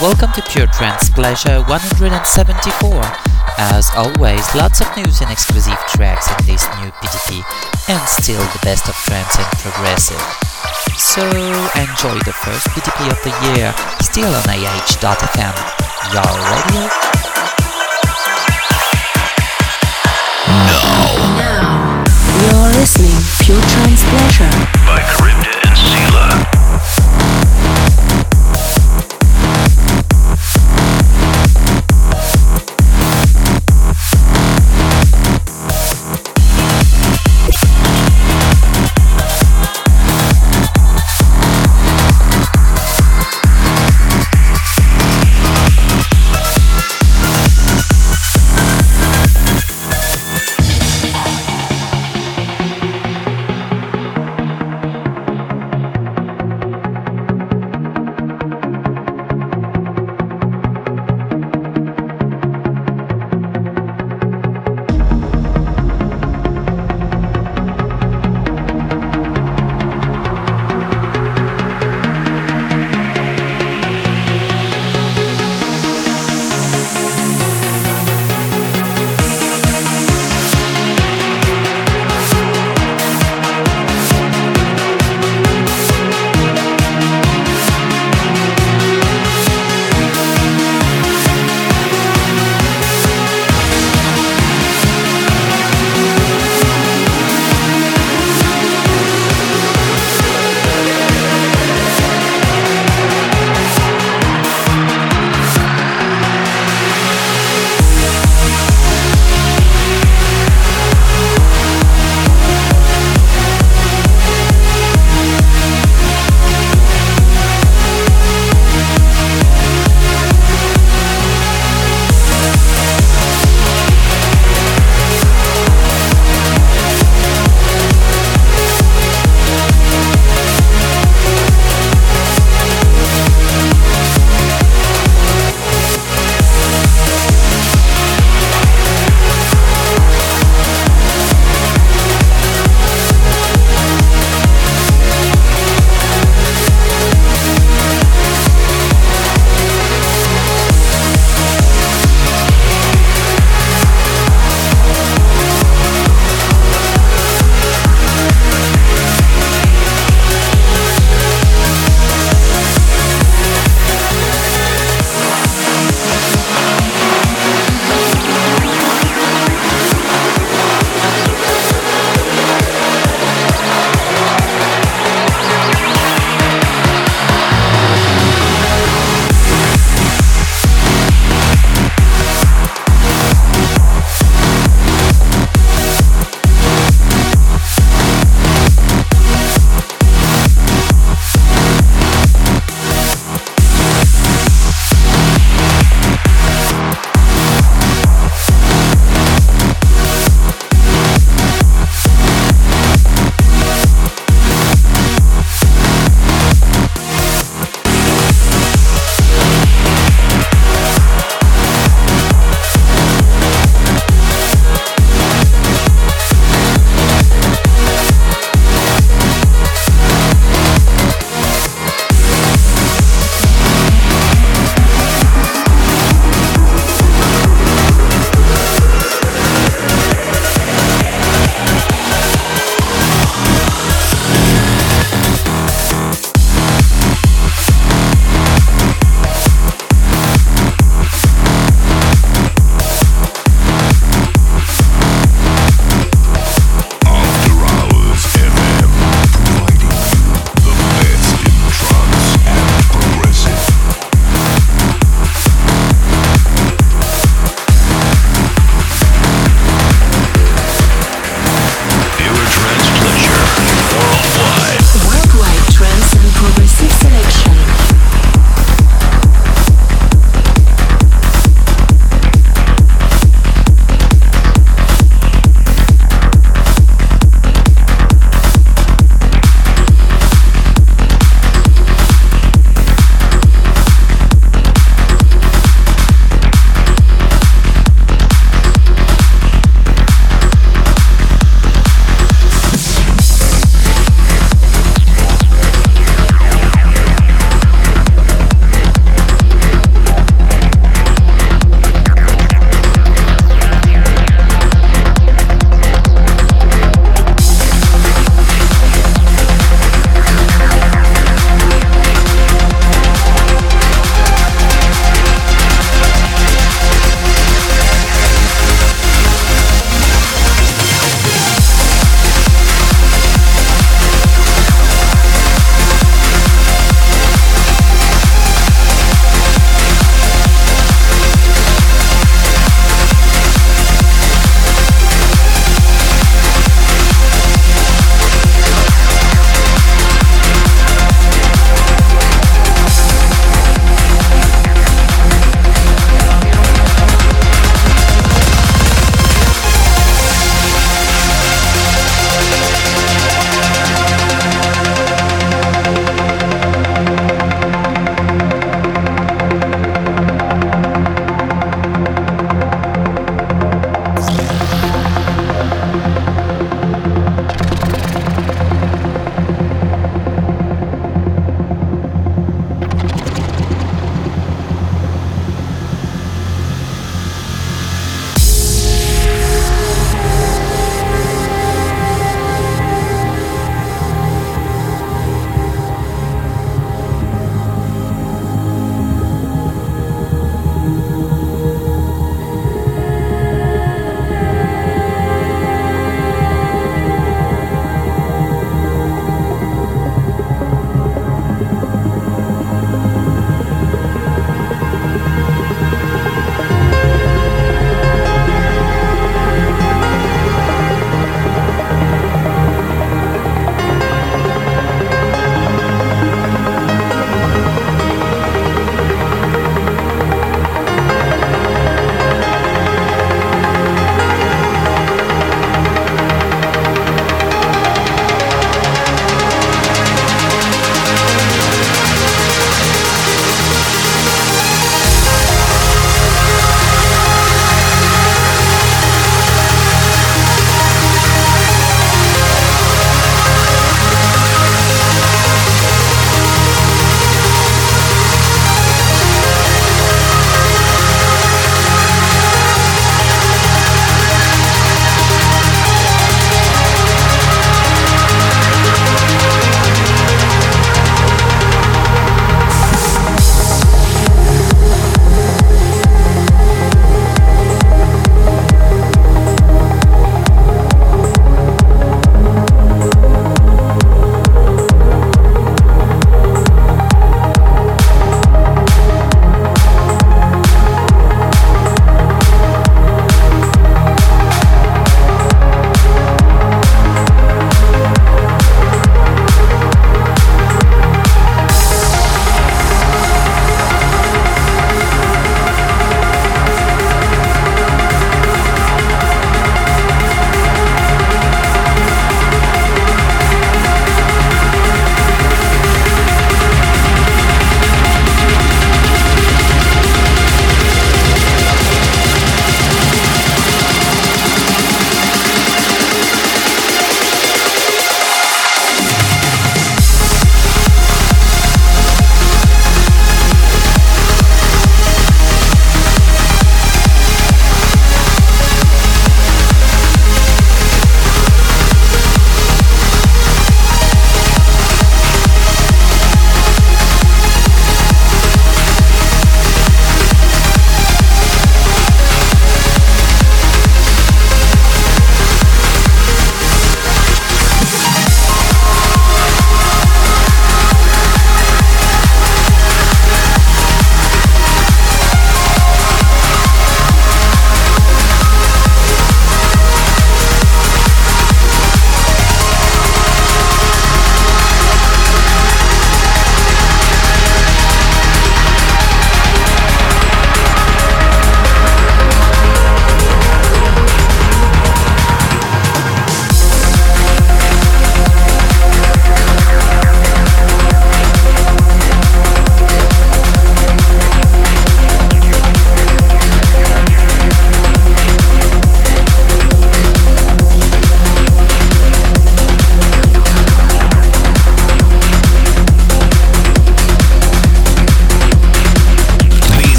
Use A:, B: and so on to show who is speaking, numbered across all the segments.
A: welcome to Pure Trance Pleasure 174. As always, lots of news and exclusive tracks in this new PTP, and still the best of trance and progressive. So enjoy the first PTP of the year, still on AH.fm, your radio.
B: Now.
C: Now, you're listening Pure Trance Pleasure
B: by Crypta and Sela.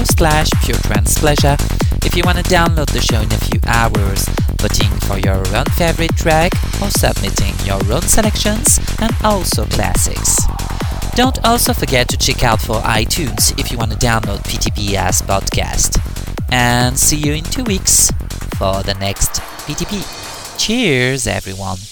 A: caribbeansilla.info slash puretrancepleasure if you want to download the show in a few hours, voting for your own favorite track or submitting your own selections and also classics. Don't also forget to check out for iTunes if you want to download PTP as podcast. And see you in two weeks for the next PTP. Cheers, everyone!